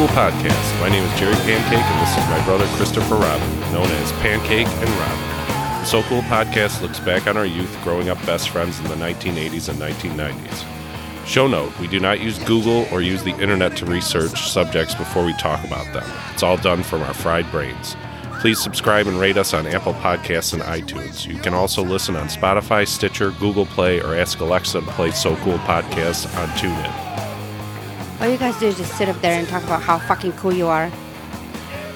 So Cool Podcast. My name is Jerry Pancake, and this is my brother Christopher Robin, known as Pancake and Robin. The So Cool Podcast looks back on our youth growing up best friends in the 1980s and 1990s. Show note, we do not use Google or use the internet to research subjects before we talk about them. It's all done from our fried brains. Please subscribe and rate us on Apple Podcasts and iTunes. You can also listen on Spotify, Stitcher, Google Play, or ask Alexa to play So Cool Podcast on TuneIn. All you guys do is just sit up there and talk about how fucking cool you are.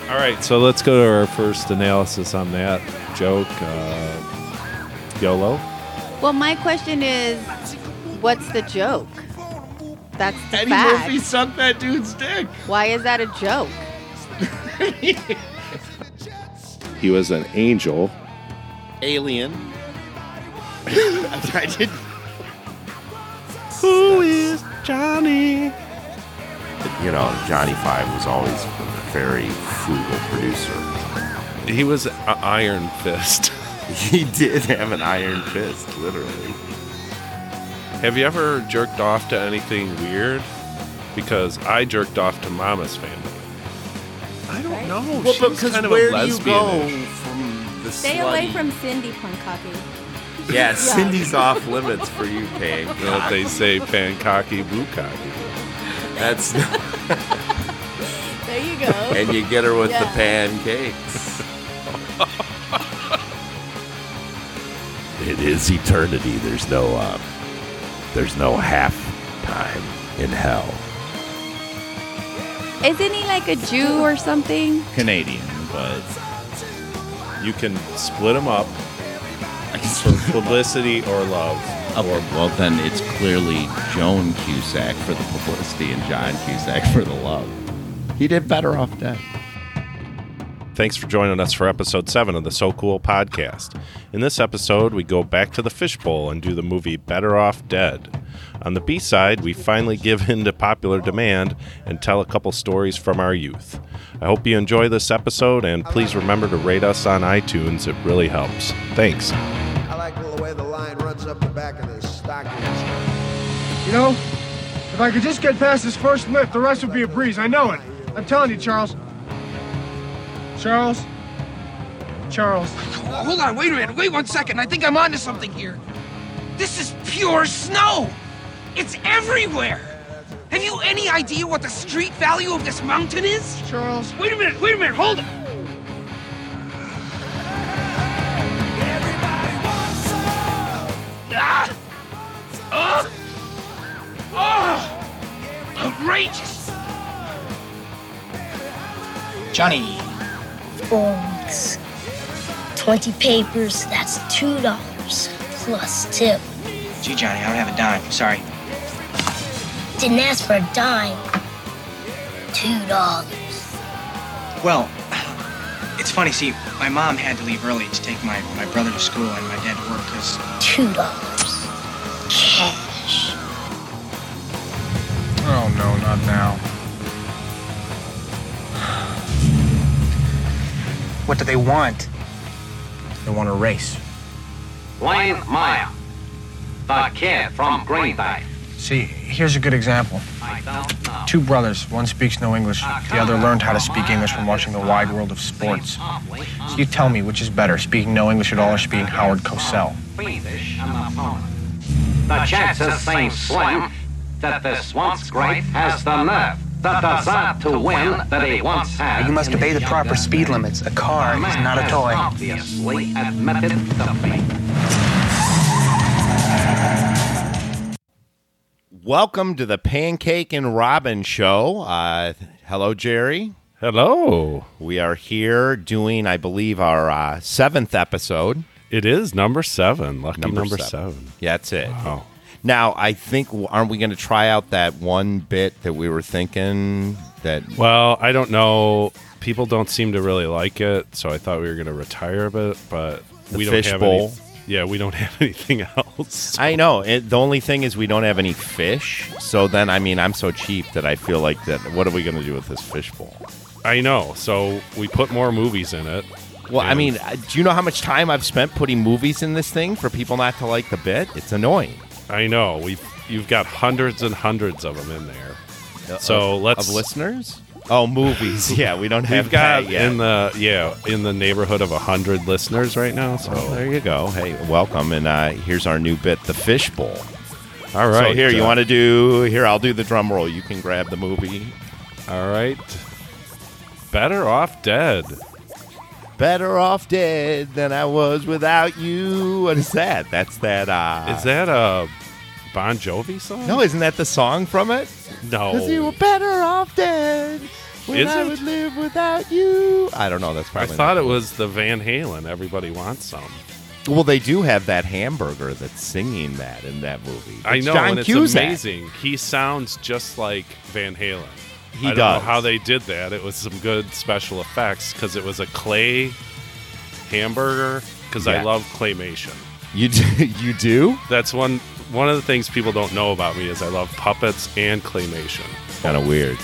All right, So let's go to our first analysis on that joke. Uh, YOLO. Well, my question is, what's the joke? That's the Eddie fact. Murphy sucked that dude's dick. Why is that a joke? he was an angel. Alien. I did. Who is Johnny? You know, Johnny Five was always a very frugal producer. He was an Iron Fist. He did have an iron fist, literally. Have you ever jerked off to anything weird? Because I jerked off to Mama's family. I don't know. Well, She was because kind of where a do you go lesbian-ish. from the Stay away from Cindy Pankaki. Yeah, Cindy's off limits for you, Peg. You know what they say, pancocky, bukkake. That's There you go. and you get her with the pancakes. it is eternity. There's no uh, there's no half time in hell. Isn't he like a Jew or something? Canadian, but you can split them up for publicity or love. Oh, well, then it's clearly Joan Cusack for the publicity and John Cusack for the love. He did better off dead. Thanks for joining us for episode 7 of the So Cool podcast. In this episode, we go back to the fishbowl and do the movie Better Off Dead. On the B side, we finally give in to popular demand and tell a couple stories from our youth. I hope you enjoy this episode and please remember to rate us on iTunes, it really helps. Thanks. I like the way the line runs up the back of the stockings. You know, if I could just get past this first lift, the rest would be a breeze. I know it. I'm telling you, Charles. Charles? Charles. Oh, hold on, wait a minute, wait one second. I think I'm onto something here. This is pure snow. It's everywhere. Have you any idea what the street value of this mountain is? Charles. Wait a minute, wait a minute, hold it. Outrageous! Johnny. Folds. 20 papers, that's $2 plus tip. Gee, Johnny, I don't have a dime. Sorry. Didn't ask for a dime. $2. Well, it's funny. See, my mom had to leave early to take my, my brother to school and my dad to work because $2. No, not now. what do they want? They want a race. Lane Meyer, the kid from Green Bay. See, here's a good example. I don't know. Two brothers, one speaks no English, ah, the other learned how to speak English from watching the wide world of sports. So you tell me which is better, speaking no English at all or speaking Howard Cosell? Fiendish an opponent. The chances seem slim that this once great has the nerve, the desire to win that he once had. You must obey the proper speed limits. A car The is not a toy. Obviously admitted defeat. Welcome to the Pancake and Robin Show. Uh, hello, Jerry. Hello. We are here doing, I believe, our uh, seventh episode. It is number 7. Lucky number, Number 7. seven. Yeah, that's it. Wow. Now, I think, aren't we going to try out that one bit that we were thinking that Well, I don't know. People don't seem to really like it, so I thought we were going to retire a bit, but The we don't fish have bowl. any. Yeah, we don't have anything else. I know. It, the only thing is we don't have any fish. So then, I mean, I'm so cheap that I feel like that. What are we going to do with this fish bowl? I know. So we put more movies in it. Well, I mean, uh, do you know how much time I've spent putting movies in this thing for people not to like the bit? It's annoying. I know. We've you've got hundreds and hundreds of them in there. So Of- let's of listeners. Oh, movies. Yeah, we don't have We've got that yet. in the yeah in the neighborhood of hundred listeners right now. So Oh, there you go. Hey, welcome. And uh, here's our new bit, the fishbowl. all right, So here, you uh, want to do? Here, I'll do the drum roll. You can grab the movie. All right. Better off dead. Better off dead than I was without you. What is that? That's that. Uh, Is that a Bon Jovi song? No, isn't that the song from it? No. Because you were better off dead when Is I it? would live without you. I don't know. That's probably I probably. thought it was the Van Halen. Everybody wants some. Well, they do have that hamburger that's singing that in that movie. I It's know, John and it's Cusack. amazing. He sounds just like Van Halen. He I don't does. know how they did that. It was some good special effects because it was a clay hamburger. Because I love claymation. You do, you do? That's one one of the things people don't know about me is I love puppets and claymation Kind of weird.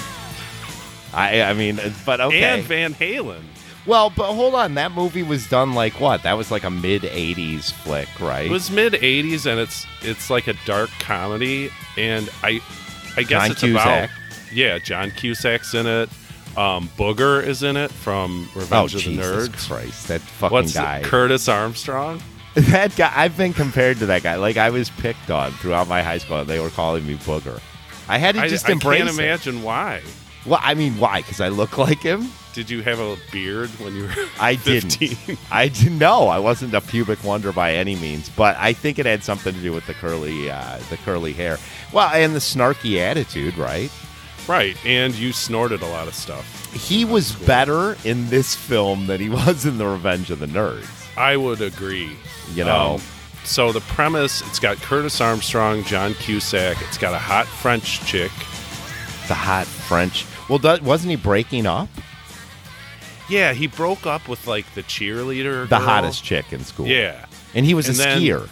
I I mean, uh, but okay. and Van Halen. well, but hold on. That movie was done like what? That was like a mid '80s flick, right? It was mid '80s and it's it's like a dark comedy, and I I guess John it's Cusack. about yeah. John Cusack's in it. Um, Booger is in it from oh Revenge of the Jesus Nerds. Christ! That fucking What's guy. Curtis Armstrong? that guy. I've been compared to that guy. Like I was picked on throughout my high school. And they were calling me Booger. I had to I, just I embrace can't it. imagine why. Well, I mean, why? Because I look like him. Did you have a beard when you were I 15? didn't. I didn't know. I wasn't a pubic wonder by any means, but I think it had something to do with the curly, uh, the curly hair. Well, and the snarky attitude, right? Right, and you snorted a lot of stuff. He was better in this film than he was in The Revenge of the Nerds. I would agree. You know, Um, so the premise, it's got Curtis Armstrong, John Cusack. It's got a hot French chick. the hot French. Well, do, wasn't he breaking up? Yeah, he broke up with like the cheerleader. The girl. hottest chick in school. Yeah. and he was And a then- skier.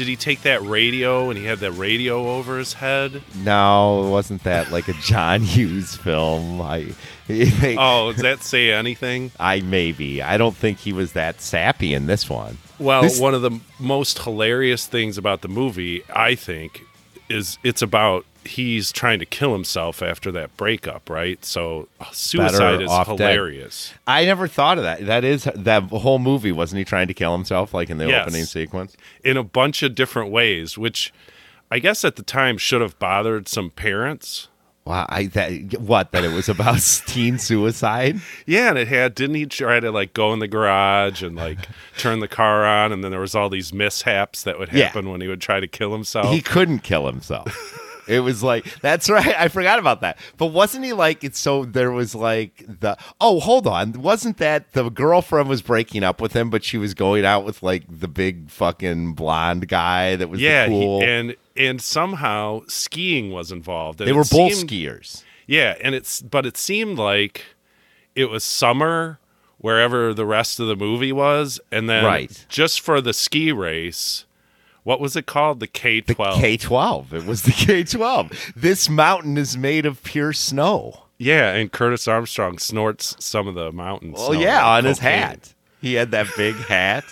Did he take that radio and he had that radio over his head? No, it wasn't that like a John Hughes film? I, Oh, does that say anything? I maybe. I don't think he was that sappy in this one. Well, This- one of the most hilarious things about the movie, I think, is it's about he's trying to kill himself after that breakup, right? So uh, suicide Better is hilarious. I never thought of that. That is that whole movie. Wasn't he trying to kill himself, like in the Yes. opening sequence? in a bunch of different ways, which I guess at the time should have bothered some parents. Wow, I that what that it was about teen suicide. Yeah, and it had didn't he try to like go in the garage and like turn the car on and then there was all these mishaps that would Yeah. happen when he would try to kill himself. He couldn't kill himself. It was like that's right. I forgot about that. But wasn't he like it's so there was like the oh hold on wasn't that the girlfriend was breaking up with him but she was going out with like the big fucking blonde guy that was yeah, he- cool. and and somehow skiing was involved. And they were both seemed- skiers. Yeah, and it's but it seemed like it was summer wherever the rest of the movie was, and then Right. just for the ski race, what was it called? The K The twelve. K twelve. It was the K twelve. This mountain is made of pure snow. Yeah, and Curtis Armstrong snorts some of the mountains. Well, yeah, on his hat. He had that big hat.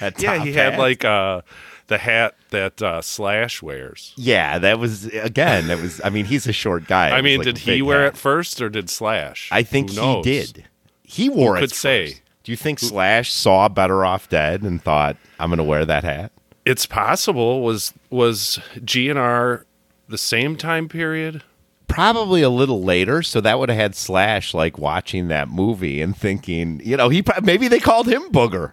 That Yeah, he had like uh the hat that uh, Slash wears. Yeah, that was again. That was. I mean, he's a short guy. I mean, like did he wear hat. it first or did Slash? I think he did. He wore Who it. could say? Do you think Slash saw Better Off Dead and thought, "I'm going to wear that hat"? It's possible. Was was GNR the same time period? Probably a little later, so that would have had Slash like watching that movie and thinking, you know, he maybe they called him Booger.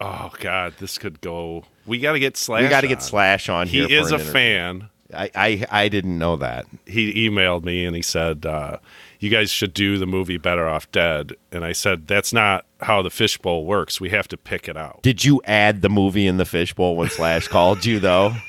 Oh God, this could go. We got to get Slash. we got to get. Slash on He here. for is a interview. fan. I, I I didn't know that. He emailed me and he said, uh, "You guys should do the movie Better Off Dead." And I said, "That's not how the fishbowl works. We have to pick it out." Did you add the movie in the fishbowl when Slash called you though?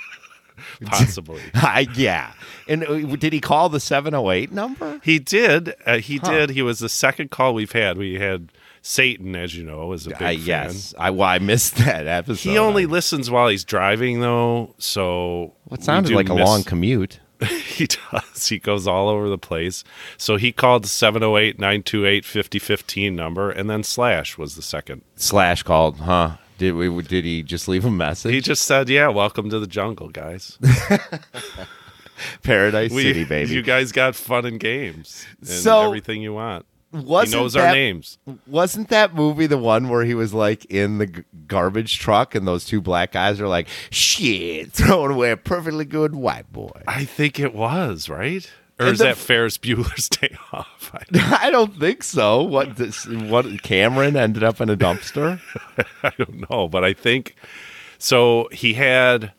Possibly. I, yeah. And uh, did he call the 708 number? He did. Uh, he Huh. did. He was the second call we've had. We had Satan, as you know, is a big I, fan. yes. I, well, I missed that episode. He only listens while he's driving, though. So What we sounded like a long commute. he does. He goes all over the place. So he called the 708 928 5015 number, and then Slash was the second. Slash called, huh? Did we? Did he just leave a message? He just said, Yeah, welcome to the jungle, guys. Paradise We- City, baby. You guys got fun and games and So, everything you want. Wasn't he knows that, our names. Wasn't that movie the one where he was like in the g- garbage truck and those two black guys are like, shit, throwing away a perfectly good white boy? I think it was right. Or And is the that Ferris Bueller's Day Off? I, I don't think so. What? This, what? Cameron ended up in a dumpster. I don't know, but I think so. He had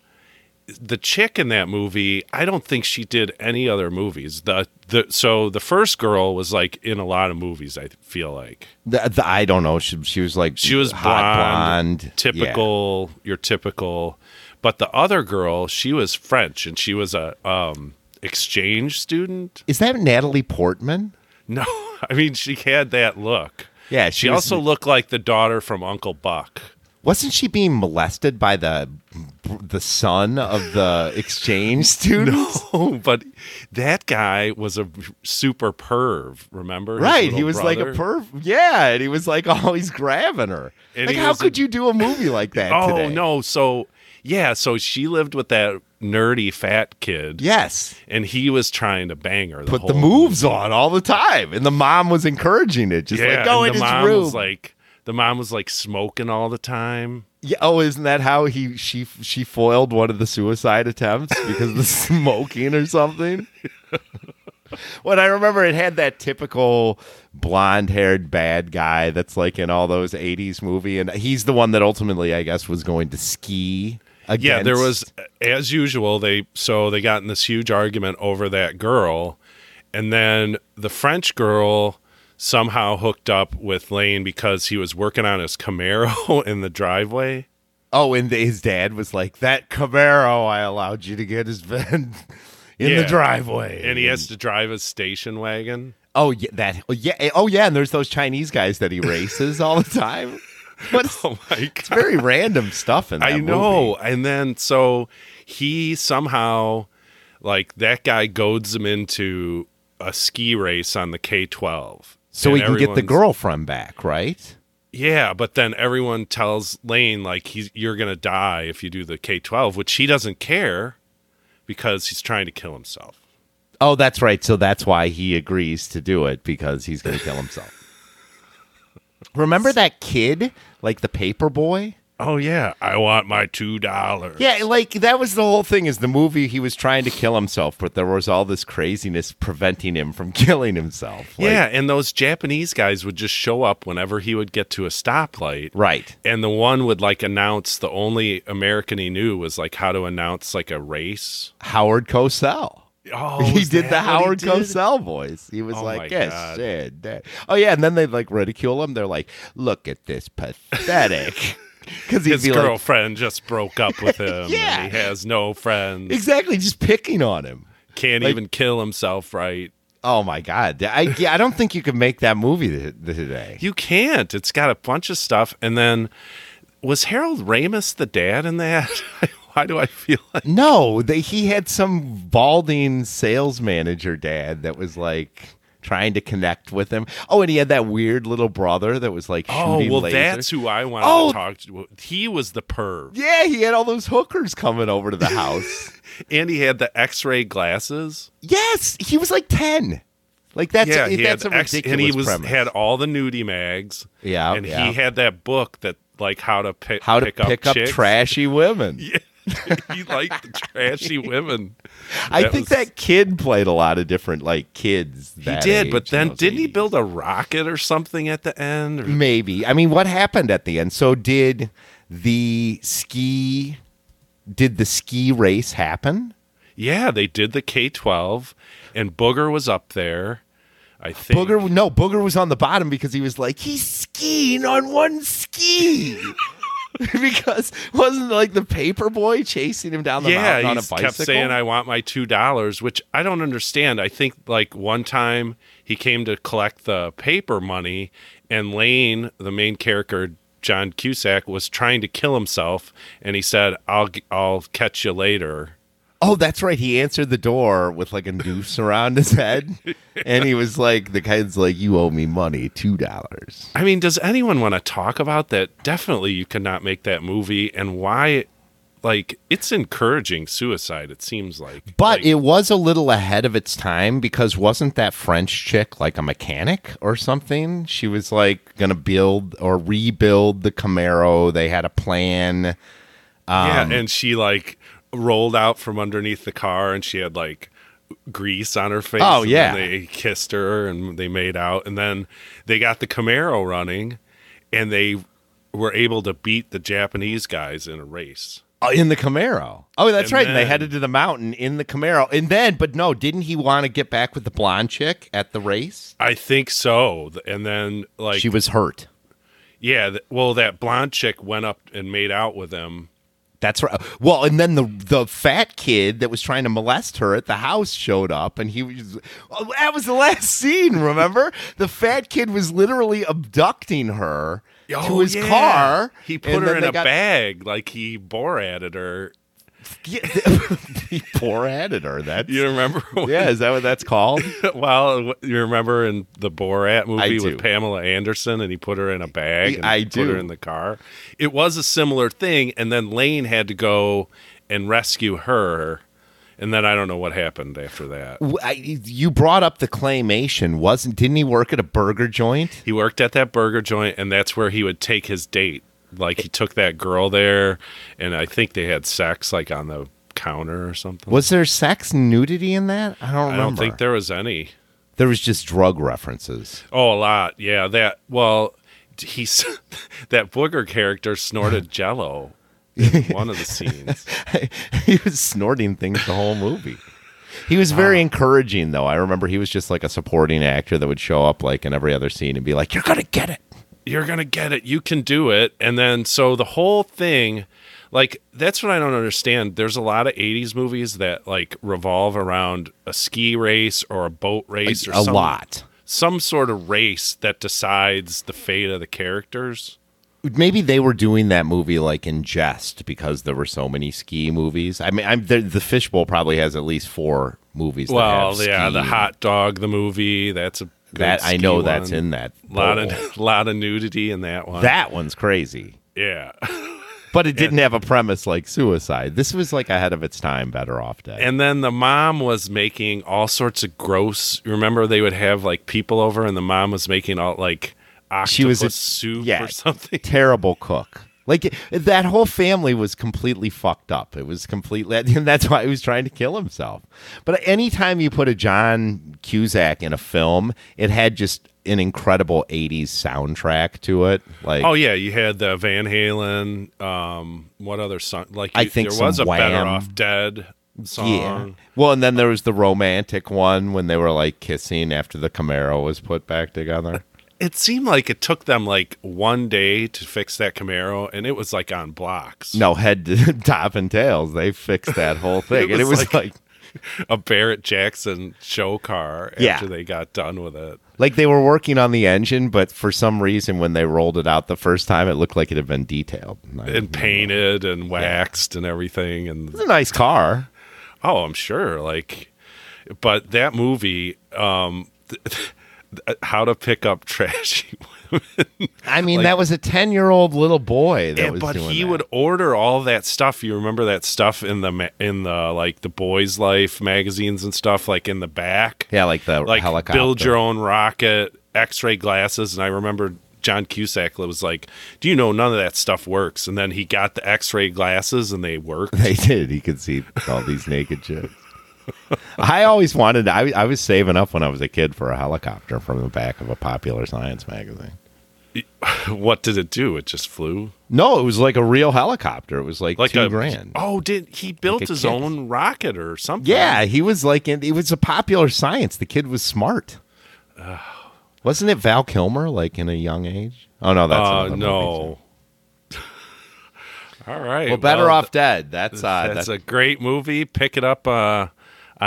the chick in that movie. I don't think she did any other movies. The the so the first girl was like in a lot of movies. I feel like The, the- I don't know. She, she was like she was hot blonde, blonde, typical. Your typical. But the other girl, she was French, and she was a um, exchange student. Is that Natalie Portman? No, I mean she had that look. Yeah, She, she was- also looked like the daughter from Uncle Buck. Wasn't she being molested by the the son of the exchange student? No, but that guy was a super perv. Remember? Right, he was like a perv. Yeah, and he was like always grabbing her. And like, how was a- could you do a movie like that? Oh today? no! So yeah, so she lived with that nerdy fat kid. Yes, and he was trying to bang her. The put the moves on all the time, and the mom was encouraging it, just yeah, like go and in the his mom room. was like the mom was like smoking all the time. Yeah, oh, isn't that how he she she foiled one of the suicide attempts because of the smoking or something? When I remember, it had that typical blonde-haired bad guy that's like in all those '80s movie, and he's the one that ultimately, I guess, was going to ski. Against. Yeah, there was as usual. They so they got in this huge argument over that girl, and then the French girl somehow hooked up with Lane because he was working on his Camaro in the driveway. Oh, and his dad was like, "That Camaro I allowed you to get has been in Yeah. the driveway," and he has to drive a station wagon. Oh yeah, that. Oh yeah. Eh, oh yeah. And there's those Chinese guys that he races all the time. What? Oh my god! It's very random stuff in that I know. And then so he somehow like that guy goads him into a ski race on the K12. So And he can get the girlfriend back, right? Yeah, but then everyone tells Lane like he's you're gonna die if you do the K12, which he doesn't care because he's trying to kill himself. Oh, that's right. So that's why he agrees to do it because he's going to kill himself. Remember that kid, like the paper boy? Oh yeah, I want my two dollars. Yeah, like that was the whole thing. Is the movie he was trying to kill himself, but there was all this craziness preventing him from killing himself. Like- yeah, and those Japanese guys would just show up whenever he would get to a stoplight. right. And the one would like announce the only American he knew was like how to announce like a race. Howard Cosell. Oh, he did the Howard did? Cosell voice. He was Oh like, "Yes, shit, that." Oh yeah, and then they'd like ridicule him. They're like, "Look at this pathetic," because His be like, girlfriend just broke up with him. Yeah. and he has no friends. exactly, just picking on him. Can't Like- even kill himself right. Oh my god, I I don't think you could make that movie today. You can't. It's got a bunch of stuff. And then was Harold Ramis the dad in that? Why do I feel like No, they, he had some balding sales manager dad that was like trying to connect with him. Oh, and he had that weird little brother that was like Oh, well, lasers. that's who I wanted Oh. to talk to. He was the perv. Yeah, he had all those hookers coming over to the house. And he had the x ray glasses. yes, he was like ten. Like that's yeah, a, that's a ridiculous and he was premise. had all the nudie mags. Yeah, and yeah. he had that book that like how to pick how to pick, pick up, chicks. trashy women. he liked the trashy women. I That think was- that kid played a lot of different like kids. he did, age but then didn't he build a rocket or something at the end? Or- Maybe. I mean, what happened at the end? So did the ski? Did the ski race happen? Yeah, they did the K twelve, and Booger was up there. I think Booger, no, Booger was on the bottom because he was like he's skiing on one ski. because wasn't like the paper boy chasing him down the yeah, mountain on a bicycle? kept saying, "I want my two dollars," which I don't understand. I think like one time he came to collect the paper money, and Lane, the main character, John Cusack, was trying to kill himself, and he said, "I'll I'll catch you later." Oh, that's right. He answered the door with like a noose around his head, and he was like, "The kid's like, you owe me money, two dollars." I mean, does anyone want to talk about that? Definitely, you cannot make that movie, and why? like it's encouraging suicide. It seems like, But Like, it was a little ahead of its time because wasn't that French chick like a mechanic or something? She was like going to build or rebuild the Camaro. They had a plan. yeah, Um, and she like rolled out from underneath the car, and she had like grease on her face. Oh, yeah. then they kissed her, and they made out, and then they got the Camaro running, and they were able to beat the Japanese guys in a race. Oh, in the Camaro. Oh, that's And right. and they headed to the mountain in the Camaro. And then, but no, didn't he want to get back with the blonde chick at the race? I think so. And then like she was hurt. Yeah, well, that blonde chick went up and made out with him. That's right. Well, and then the the fat kid that was trying to molest her at the house showed up, and he was. Oh, that was the last scene. Remember, the fat kid was literally abducting her to Oh, his yeah. car. He put her in a got- bag, like he Borated her. Yeah, he Borated her. That's You remember? yeah. Is that what that's called? well, you remember in the Borat movie with Pamela Anderson, and he put her in a bag. And I Put her in the car. It was a similar thing, and then Lane had to go and rescue her, and then I don't know what happened after that. I- you brought up the claymation, wasn't? Didn't he work at a burger joint? He worked at that burger joint, and that's where he would take his date. Like he took that girl there, and I think they had sex like on the counter or something. Was there sex nudity in that? I don't Remember. I don't think there was any. there was just drug references. Oh, a lot. Yeah, that. Well, he's that booger character snorted Jello in one of the scenes. he was snorting things the whole movie. He was very ah. encouraging, though. I remember he was just like a supporting actor that would show up like in every other scene and be like, "You're gonna get it." You're gonna get it. You can do it. And then so the whole thing, like that's what I don't understand. There's a lot of '80s movies that like revolve around a ski race or a boat race or A some, lot. some sort of race that decides the fate of the characters. Maybe they were doing that movie like in jest because there were so many ski movies. I mean, I'm the, the Fishbowl probably has at least four movies. that Well, yeah, the hot dog, the movie. That's a that I know that's in that. lot bowl. of lot of nudity in that one. that one's crazy. yeah. But it didn't have a premise like suicide. This was like ahead of its time. Better off dead. And then the mom was making all sorts of gross. Remember, they would have like people over, and the mom was making all like octopus she was a soup yeah, or something. terrible cook. Like it- that whole family was completely fucked up. It was completely, and that's why he was trying to kill himself. But anytime you put a John Cusack in a film, it had just an incredible '80s soundtrack to it. Like, Oh yeah, you had the Van Halen. Um, what other song? Like I think there was a some Better Off Dead song. yeah. Well, and then there was the romantic one when they were like kissing after the Camaro was put back together. It seemed like it took them like one day to fix that Camaro, and it was like on blocks. No, head to top and tails. They fixed that whole thing, and it was like a Barrett Jackson show car Yeah. after they got done with it. Like they were working on the engine, but for some reason, when they rolled it out the first time, it looked like it had been detailed. and painted and waxed and everything and It's a nice car. oh i'm sure like but that movie um Uh, how to pick up trashy women I mean, Like- that was a ten-year-old little boy that was but he that. would order all that stuff. You remember that stuff in the in the like the Boys Life magazines and stuff, like in the back. Yeah, like the like helicopter. build your own rocket, X-ray glasses, and I remember John Cusack was like, "Do you know none of that stuff works?" And then he got the X-ray glasses, and they worked. They did. He could see all these naked chicks. I always wanted. I, I was saving up when I was a kid for a helicopter from the back of a popular science magazine. what did it do? It just flew. No, it was like a real helicopter. It was like, Like two a grand. Oh, did he built a his kid. own rocket or something? Yeah, he was like, in, it was a popular science. The kid was smart. Wasn't it Val Kilmer, like in a young age? Oh no, that's Uh, no. All right. Well, Better well, Off Dead. That's uh, that's that's a great movie. Pick it up uh,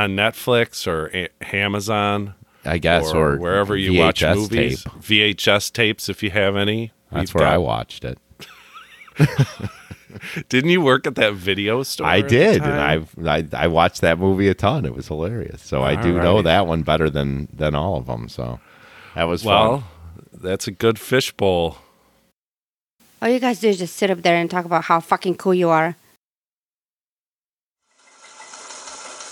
on Netflix or a- Amazon. I guess, or wherever you watch movies. tape. VHS tapes, if you have any. That's We've where I watched it. Didn't you work at that video store? I did, and I, I I watched that movie a ton. It was hilarious. So I do know that one better than than all of them. So that was Well, fun. that's a good fishbowl. All you guys do is just sit up there and talk about how fucking cool you are.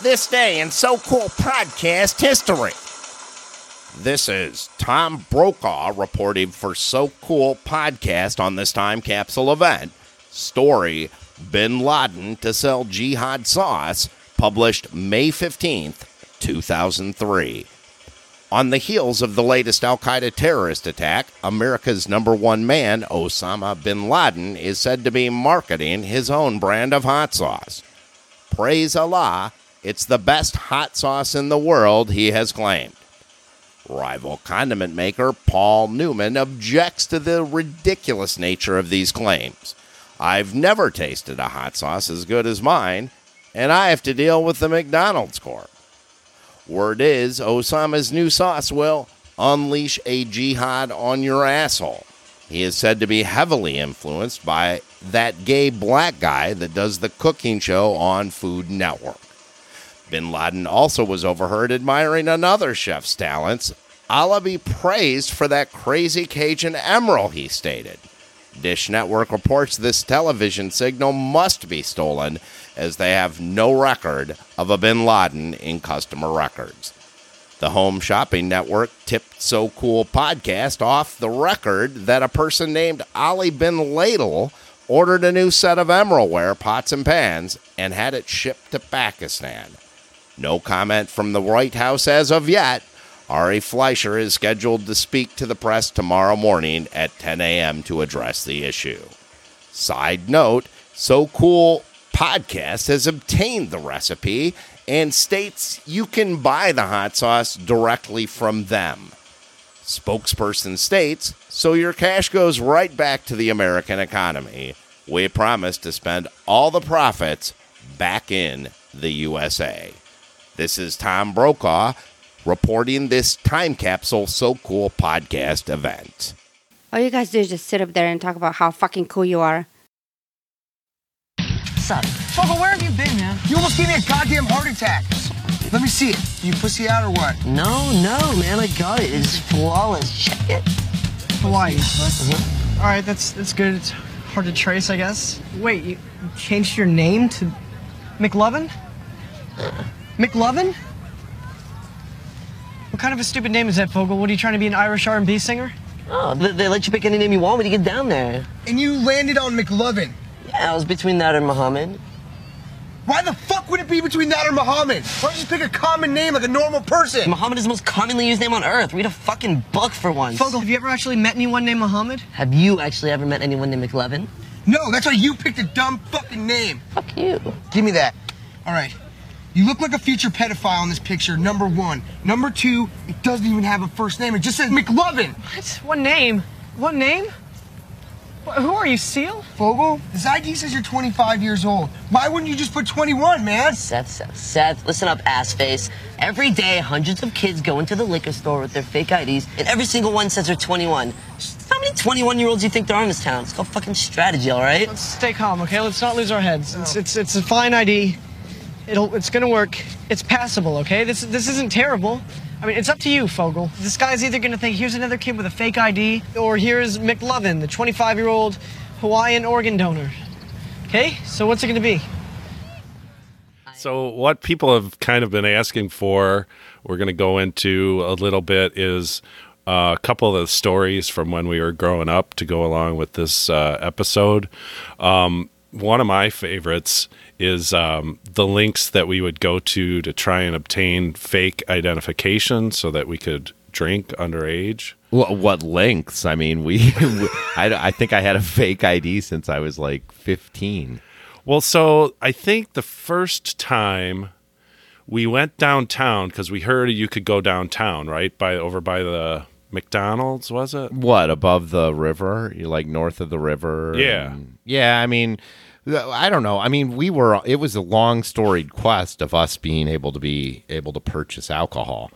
This day in So Cool podcast history. This is Tom Brokaw reporting for So Cool podcast on this time capsule event. Story Bin Laden to sell jihad sauce, published May 15th, 2003. On the heels of the latest Al Qaeda terrorist attack, America's number one man, Osama bin Laden, is said to be marketing his own brand of hot sauce. Praise Allah, it's the best hot sauce in the world, he has claimed. Rival condiment maker Paul Newman objects to the ridiculous nature of these claims. I've never tasted a hot sauce as good as mine, and I have to deal with the McDonald's Corp. Word is, Osama's new sauce will unleash a jihad on your asshole. He is said to be heavily influenced by that gay black guy that does the cooking show on Food Network. Bin Laden also was overheard admiring another chef's talents. Allah be praised for that crazy Cajun Emeril, he stated. Dish Network reports this television signal must be stolen as they have no record of a bin Laden in customer records. The Home Shopping Network tipped So Cool podcast off the record that a person named Ali bin Ladle ordered a new set of Emerilware pots and pans and had it shipped to Pakistan. No comment from the White House as of yet. Ari Fleischer is scheduled to speak to the press tomorrow morning at 10 a.m. to address the issue. Side note So Cool Podcast has obtained the recipe and states you can buy the hot sauce directly from them. Spokesperson states so your cash goes right back to the American economy. We promise to spend all the profits back in the USA. This is Tom Brokaw reporting this time capsule so cool podcast event. All you guys do is just sit up there and talk about how fucking cool you are. Sup? Fogel, where have you been, man? You almost gave me a goddamn heart attack. Let me see it. You pussy out or what? No, no, man, I got it. It's flawless. Check it. Hawaii. All right, that's that's good. It's hard to trace, I guess. Wait, you changed your name to McLovin? Uh-uh. McLovin? What kind of a stupid name is that, Fogel? What are you trying to be an Irish R&B singer? Oh, they, they let you pick any name you want when you get down there. And you landed on McLovin. Yeah, I was between that and Muhammad. Why the fuck would it be between that or Muhammad? Why don't you just pick a common name like a normal person? Muhammad is the most commonly used name on earth. Read a fucking book for once. Fogel, have you ever actually met anyone named Muhammad? Have you actually ever met anyone named McLovin? No, that's why you picked a dumb fucking name. Fuck you. Give me that. All right. You look like a future pedophile in this picture, number one. Number two, it doesn't even have a first name. It just says McLovin. What? One name? One name? Wh- Who are you, Seal? Fogel? This ID says you're 25 years old. Why wouldn't you just put 21, man? Seth, Seth, Seth, listen up, ass face. Every day, hundreds of kids go into the liquor store with their fake IDs, and every single one says they're 21. How many 21 year olds do you think there are in this town? It's called fucking strategy, all right? Let's stay calm, okay? Let's not lose our heads. It's, it's, it's a fine ID. It'll, it's gonna work. It's passable, okay? This, this isn't terrible. I mean, it's up to you, Fogel. This guy's either gonna think here's another kid with a fake ID, or here's McLovin, the 25 year old Hawaiian organ donor. Okay? So what's it gonna be? So, what people have kind of been asking for, we're going to go into a little bit, is uh, a couple of the stories from when we were growing up to go along with this uh, episode. Um, one of my favorites is um, the links that we would go to to try and obtain fake identification so that we could drink underage. What, what links? I mean, we, I, I think I had a fake ID since I was like 15. Well, so I think the first time we went downtown because we heard you could go downtown, right? By over by the McDonald's, was it? What, above the river? You like north of the river? Yeah. and- yeah, I mean, I don't know. I mean, we were, it was a long storied quest of us being able to be able to purchase alcohol.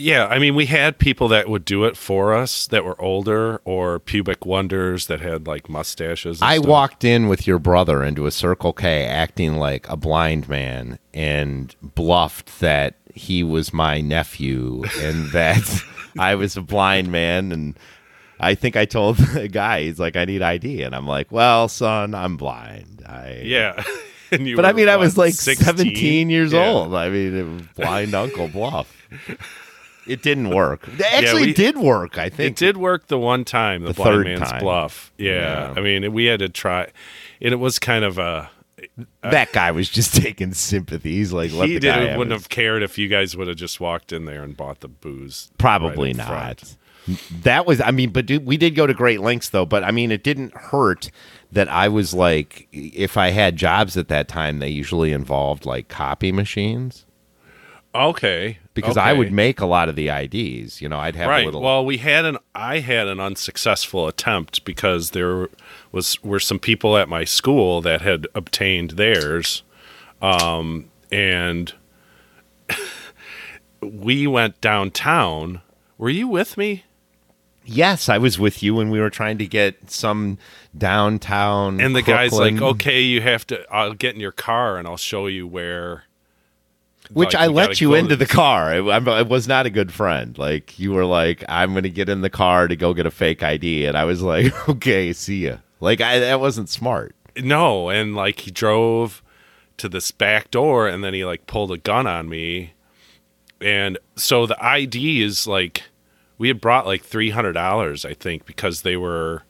Yeah, I mean, we had people that would do it for us that were older or pubic wonders that had like mustaches. I stuff. walked in with your brother into a Circle K acting like a blind man and bluffed that he was my nephew and that I was a blind man. And I think I told the guy, he's like, I need ID. And I'm like, well, son, I'm blind. I, Yeah. But I mean, I was like 16? 17 years Yeah. old. I mean, it was blind Uncle Bluff. It didn't work. It actually we- did work. I think. It did work the one time, the, The blind third man's time. bluff. Yeah. Yeah. I mean, we had to try, and it was kind of a. that guy was just taking sympathy. He's like, let he the did, have wouldn't his- have cared if you guys would have just walked in there and bought the booze. Probably right not. front. That was, I mean, but dude, we did go to great lengths though. But I mean, it didn't hurt that I was like, if I had jobs at that time, they usually involved like copy machines Okay. because I would make a lot of the IDs. You know, I'd have right. a little. Well, we had an I had an unsuccessful attempt because there was were some people at my school that had obtained theirs, um, and we went downtown. Were you with me? Yes, I was with you when we were trying to get some downtown. And the guy's like, "Okay, you have to. I'll get in your car and I'll show you where." Which like, I let you into to the this- car. I, I was not a good friend. Like you were like, I'm going to get in the car to go get a fake ID, and I was like, okay, see ya. Like I, that wasn't smart. No, and like he drove to this back door and then he like pulled a gun on me. And so the ID is like we had brought like $300 I think because they were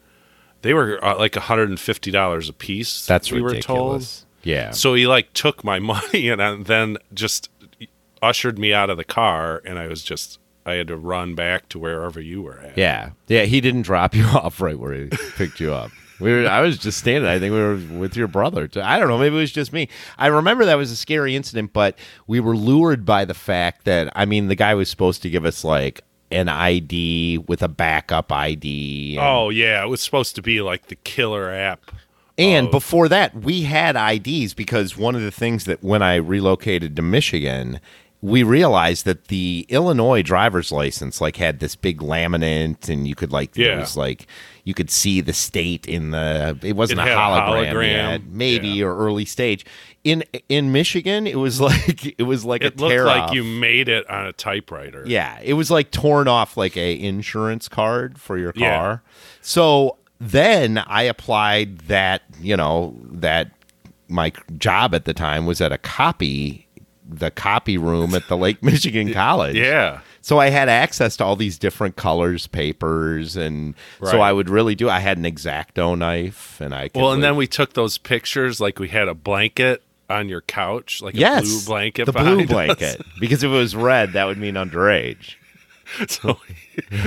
they were uh, like $150 a piece. That's we ridiculous. were told. Yeah. So he like took my money and uh, then just ushered me out of the car and I was just I had to run back to wherever you were at. Yeah, yeah. He didn't drop you off right where he picked you up. We were, I was just standing. I think we were with your brother. I don't know. Maybe it was just me. I remember that was a scary incident, but we were lured by the fact that I mean, the guy was supposed to give us like an ID with a backup ID. and- Oh yeah, it was supposed to be like the killer app. And before that, we had IDs because one of the things that when I relocated to Michigan, we realized that the Illinois driver's license like had this big laminate, and you could like Yeah. it was like you could see the state in the. It wasn't It a hologram, hologram. yet, maybe or early stage. In in Michigan, it was like it was like It a looked tear like off. you made it on a typewriter. Yeah, it was like torn off like a insurance card for your Yeah. car. So then I applied that, you know, that my job at the time was at a copy the copy room at the Lake Michigan College. Yeah. So I had access to all these different colors, papers, and so I would really do. I had an exacto knife, and I could Well, and like- then we took those pictures like we had a blanket on your couch, like a yes, blue blanket. the blue behind us. blanket, because if it was red, that would mean underage. so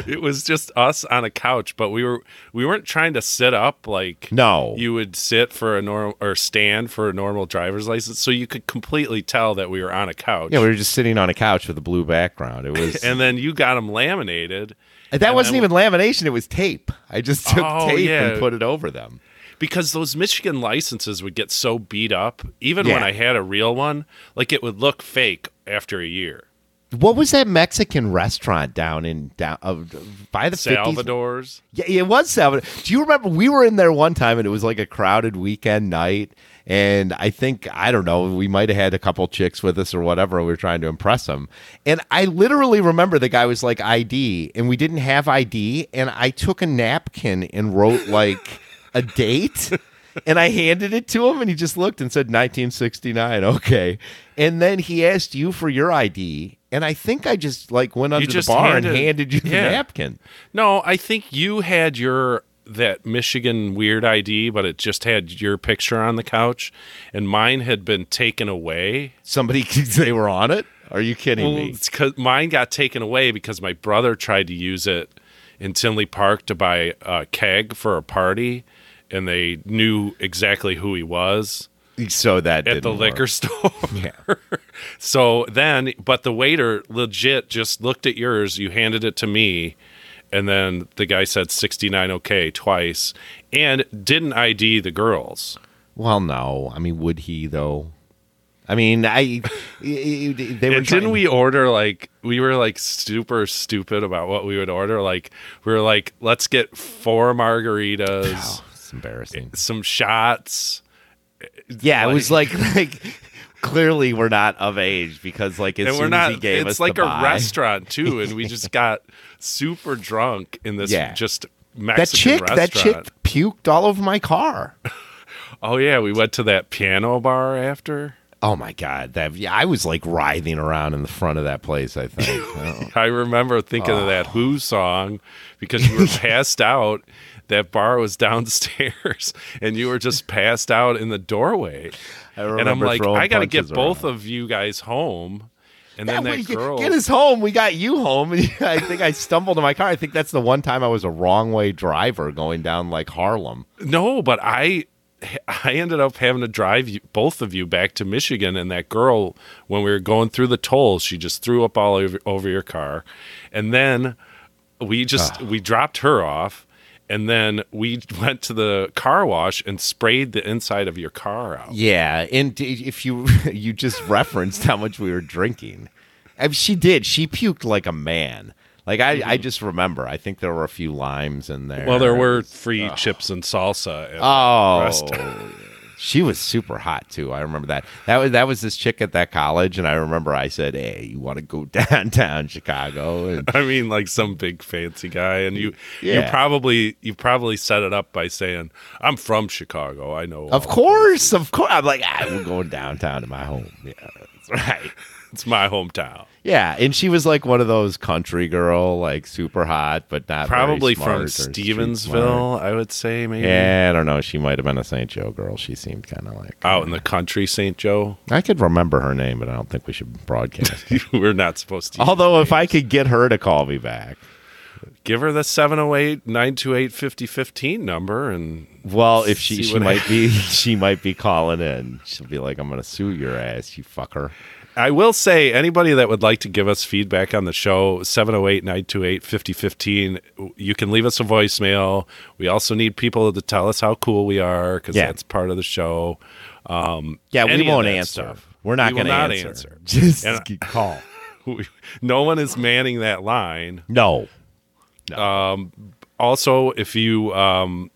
it was just us on a couch, but we were we weren't trying to sit up like No. you would sit for a normal or stand for a normal driver's license, so you could completely tell that we were on a couch. Yeah, we were just sitting on a couch with a blue background. It was and then you got them laminated. That wasn't then- even lamination; it was tape. I just took Oh, tape yeah. and put it over them. Because those Michigan licenses would get so beat up, even when I had a real one, like it would look fake after a year. What was that Mexican restaurant down in down uh, by the 50s? Salvador's. Yeah, it was Salvador. Do you remember we were in there one time and it was like a crowded weekend night and I think I don't know, we might have had a couple chicks with us or whatever we were trying to impress them. And I literally remember the guy was like ID and we didn't have ID and I took a napkin and wrote like a date and I handed it to him and he just looked and said 1969. Okay. And then he asked you for your ID and I think I just like went under the bar handed- and handed you the yeah. napkin. No, I think you had your that Michigan weird ID, but it just had your picture on the couch, and mine had been taken away. Somebody they were on it. Are you kidding Well, me? it's 'cause mine got taken away because my brother tried to use it in Tinley Park to buy a keg for a party, and they knew exactly who he was So that at the didn't liquor work. store. Yeah. so then, but the waiter legit just looked at yours. You handed it to me, and then the guy said 69 okay twice and didn't ID the girls. Well, no. I mean, would he though? I mean, I they were And didn't we order like we were like super stupid about what we would order? Like we were like, let's get four margaritas, it's embarrassing. some shots. Yeah, it was like like clearly we're not of age because like as soon we're not as he gave it's us like a buy- restaurant too, and we just got super drunk in this Yeah. just That Mexican chick, restaurant. that chick puked all over my car. Oh yeah, we went to that piano bar after. Oh my god, that yeah, I was like writhing around in the front of that place. I think. Oh. I remember thinking of that oh. Who song because you were passed out. That bar was downstairs, and you were just passed out in the doorway. I and I'm like, I got to get both around. of you guys home. And Yeah, then that get- girl. Get us home. We got you home. I think I stumbled in my car. I think that's the one time I was a wrong way driver going down like Harlem. No, but I I ended up having to drive you, both of you back to Michigan, and that girl, when we were going through the tolls, she just threw up all over, over your car, and then we just Ah. we dropped her off, and then we went to the car wash and sprayed the inside of your car out. Yeah, and if you you just referenced how much we were drinking, I mean, she did. She puked like a man. Like I, I just remember. I think there were a few limes in there. Mm-hmm. Well, there were free chips and salsa. Oh. she was super hot too. I remember that. That was that was this chick at that college, and I remember I said, "Hey, you want to go downtown Chicago?" And I mean, like some big fancy guy, and you you probably you probably set it up by saying, "I'm from Chicago. I know." of course, of course, I'm like, ah, we're going downtown to my home. Yeah, that's right. It's my hometown. Yeah, and she was like one of those country girl, like super hot, but not Probably from Stevensville. I would say maybe. Yeah, I don't know. She might have been a St. Joe girl. She seemed kind of like. Out in the country, St. Joe. I could remember her name, but I don't think we should broadcast. We're not supposed to. Although, if I could get her to call me back, Give her the 708 928 5015 number and. well, if she she might be she might be calling in. She'll be like, "I'm gonna sue your ass, you fucker." I will say, anybody that would like to give us feedback on the show, 708 928 5015, you can leave us a voicemail. We also need people to tell us how cool we are because Yeah. that's part of the show. Um, Yeah, we won't answer. stuff. We're not We gonna not answer. Just call. no one is manning that line. No. Um, also, if you um,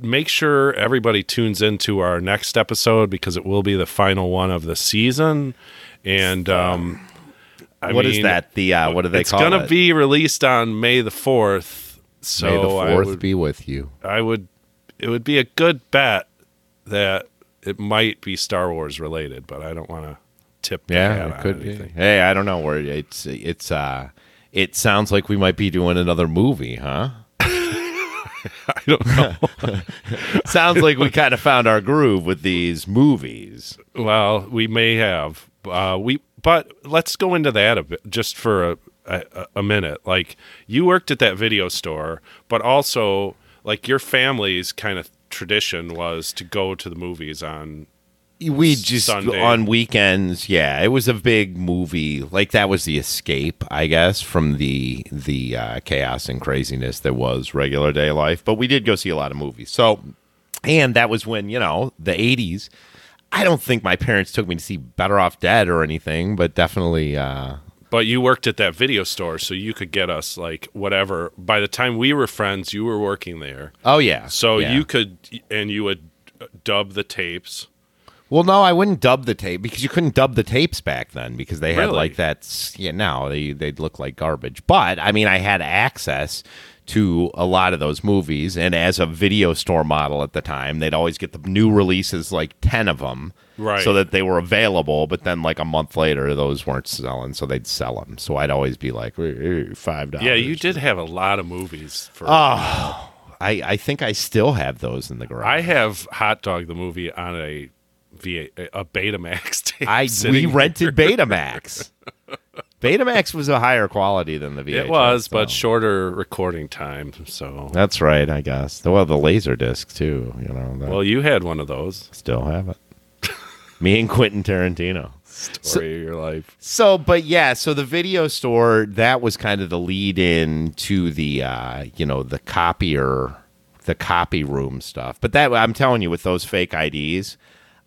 make sure everybody tunes into our next episode because it will be the final one of the season. And um, I What is mean, that? The uh, what do they it's call gonna it? It's going to be released on May the fourth. So May the fourth would, be with you. I would. It would be a good bet that it might be Star Wars related, but I don't want to tip. Yeah, it could be. Hey, I don't know where it's it's uh it sounds like we might be doing another movie, huh? I don't know. sounds like we kind of found our groove with these movies. Well, we may have. Uh, we, but let's go into that a bit, just for a, a, a minute. Like you worked at that video store, but also like your family's kind of tradition was to go to the movies on. We just Sunday. on weekends, yeah. It was a big movie. Like that was the escape, I guess, from the the uh, chaos and craziness that was regular day life. But we did go see a lot of movies. So, and that was when you know the '80s. I don't think my parents took me to see Better Off Dead or anything, but definitely. Uh, But you worked at that video store, so you could get us like whatever. By the time we were friends, you were working there. Oh yeah. So Yeah. you could, and you would dub the tapes. Well, no, I wouldn't dub the tape because you couldn't dub the tapes back then because they had Really? like that. Yeah, no, they they'd look like garbage. But I mean, I had access to a lot of those movies, and as a video store model at the time, they'd always get the new releases, like ten of them, Right. So that they were available. But then, like a month later, those weren't selling, so they'd sell them. So I'd always be like, "Eh, eh, five dollars. Yeah, you did have a lot of movies. For Oh, I I think I still have those in the garage. I have Hot Dog the movie on a V a Betamax tape. I we rented Betamax. Betamax was a higher quality than the VHS. It was, but shorter recording time. So, that's right, I guess. Well, the laser disc too. You know. well, you had one of those. still have it. Me and Quentin Tarantino. Story of your life. So, but yeah, so the video store that was kind of the lead in to the uh, you know the copier, the copy room stuff. But that I'm telling you, with those fake IDs,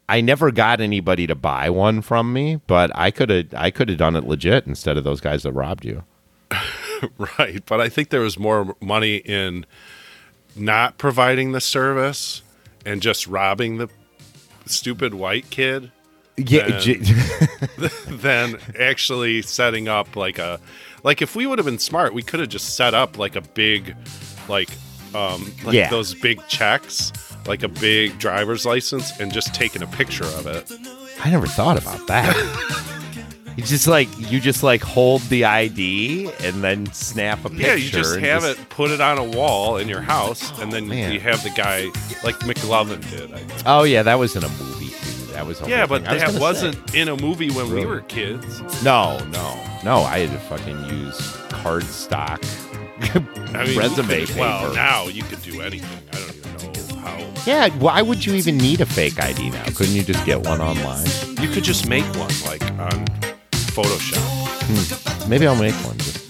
I never got anybody to buy one from me. But I could have I could have done it legit instead of those guys that robbed you. right, but I think there was more money in not providing the service and just robbing the stupid white kid. Yeah, than, than actually setting up like a like if we would have been smart, we could have just set up like a big like um like Yeah. those big checks like a big driver's license and just taking a picture of it. I never thought about that. you just like you just like hold the ID and then snap a picture. Yeah, you just have it, put it on a wall in your house, and then Man. you have the guy like McLovin did. I. Oh yeah, that was in a movie too. That was Yeah, but was that wasn't in a movie when we were kids. No, no, no. I had to fucking use cardstock I mean, resume could- paper. Well, now you could do anything. I don't even know how. Yeah, why would you even need a fake ID now? Couldn't you just get one online? You could just make one like on Photoshop. Hmm. Maybe I'll make one. Just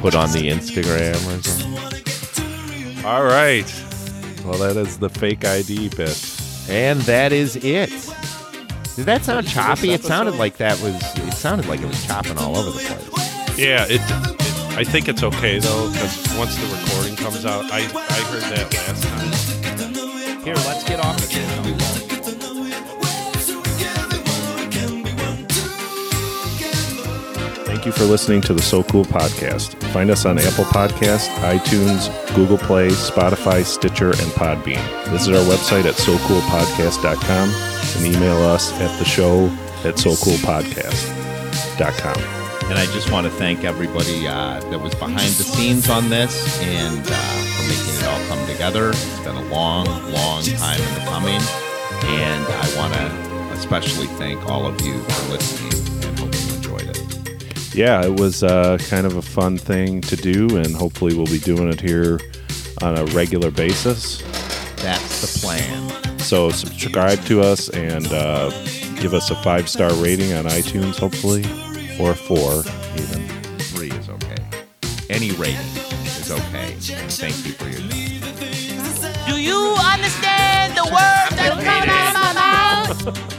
put on the Instagram or something. All right. Well, that is the fake ID bit. And that is it. Did that sound choppy? It sounded like that was. It sounded like it was chopping all over the place. Yeah, it. it I think it's okay though, because once the recording comes out, I I heard that last time. Here, let's get off of. Thank you for listening to the So Cool podcast. Find us on Apple Podcast, iTunes, Google Play, Spotify, Stitcher, and Podbean. Visit our website at socoolpodcast.com and email us at the show at socoolpodcast.com. And I just want to thank everybody uh, that was behind the scenes on this and uh, making it all come together. It's been a long, long time in the coming. And I want to especially thank all of you for listening and hope you enjoyed it. Yeah, it was uh, kind of a fun thing to do, and hopefully we'll be doing it here on a regular basis. That's the plan. So subscribe to us and uh, give us a five star rating on iTunes, hopefully, or four even. Three is okay. Any rating is okay. Thank you for your. Do you understand the words that are coming out of my mouth?